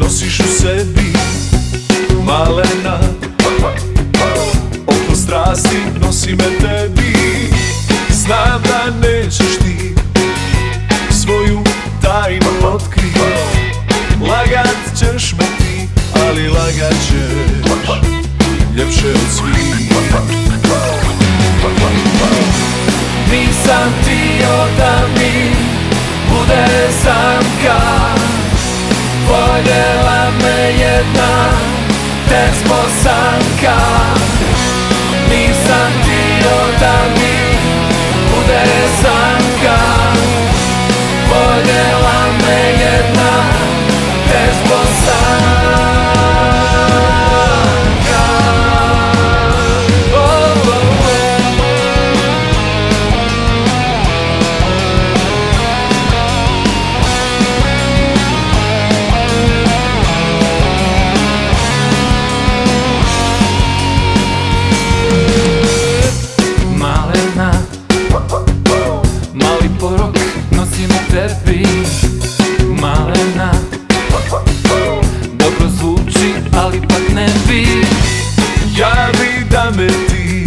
nosiš u sebi Malena. Oko strasti nosi me tebi. Znam da nećeš ti Svoju tajnu otkri Lagat ćeš me ti Ali lagat me jedna desposanka Nisam Javi da me ti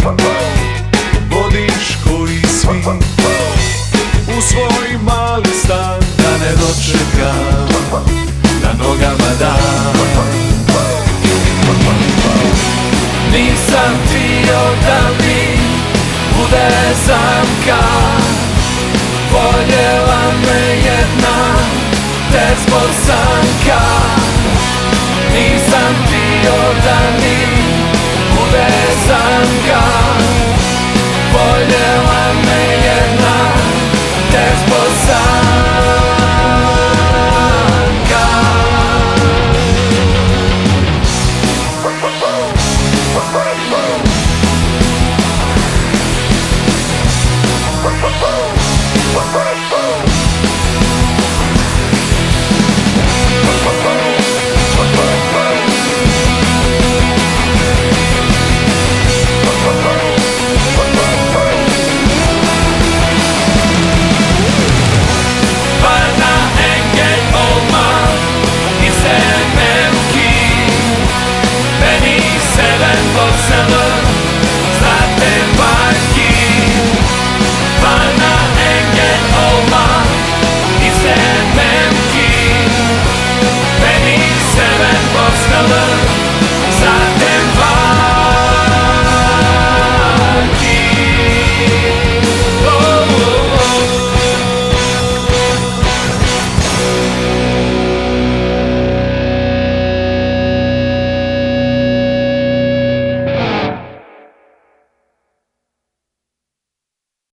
Vodiš koji svi U svoj mali stan. Da ne dočekam Na nogama dan Nisam htio da mi bude zamka. Voljela me color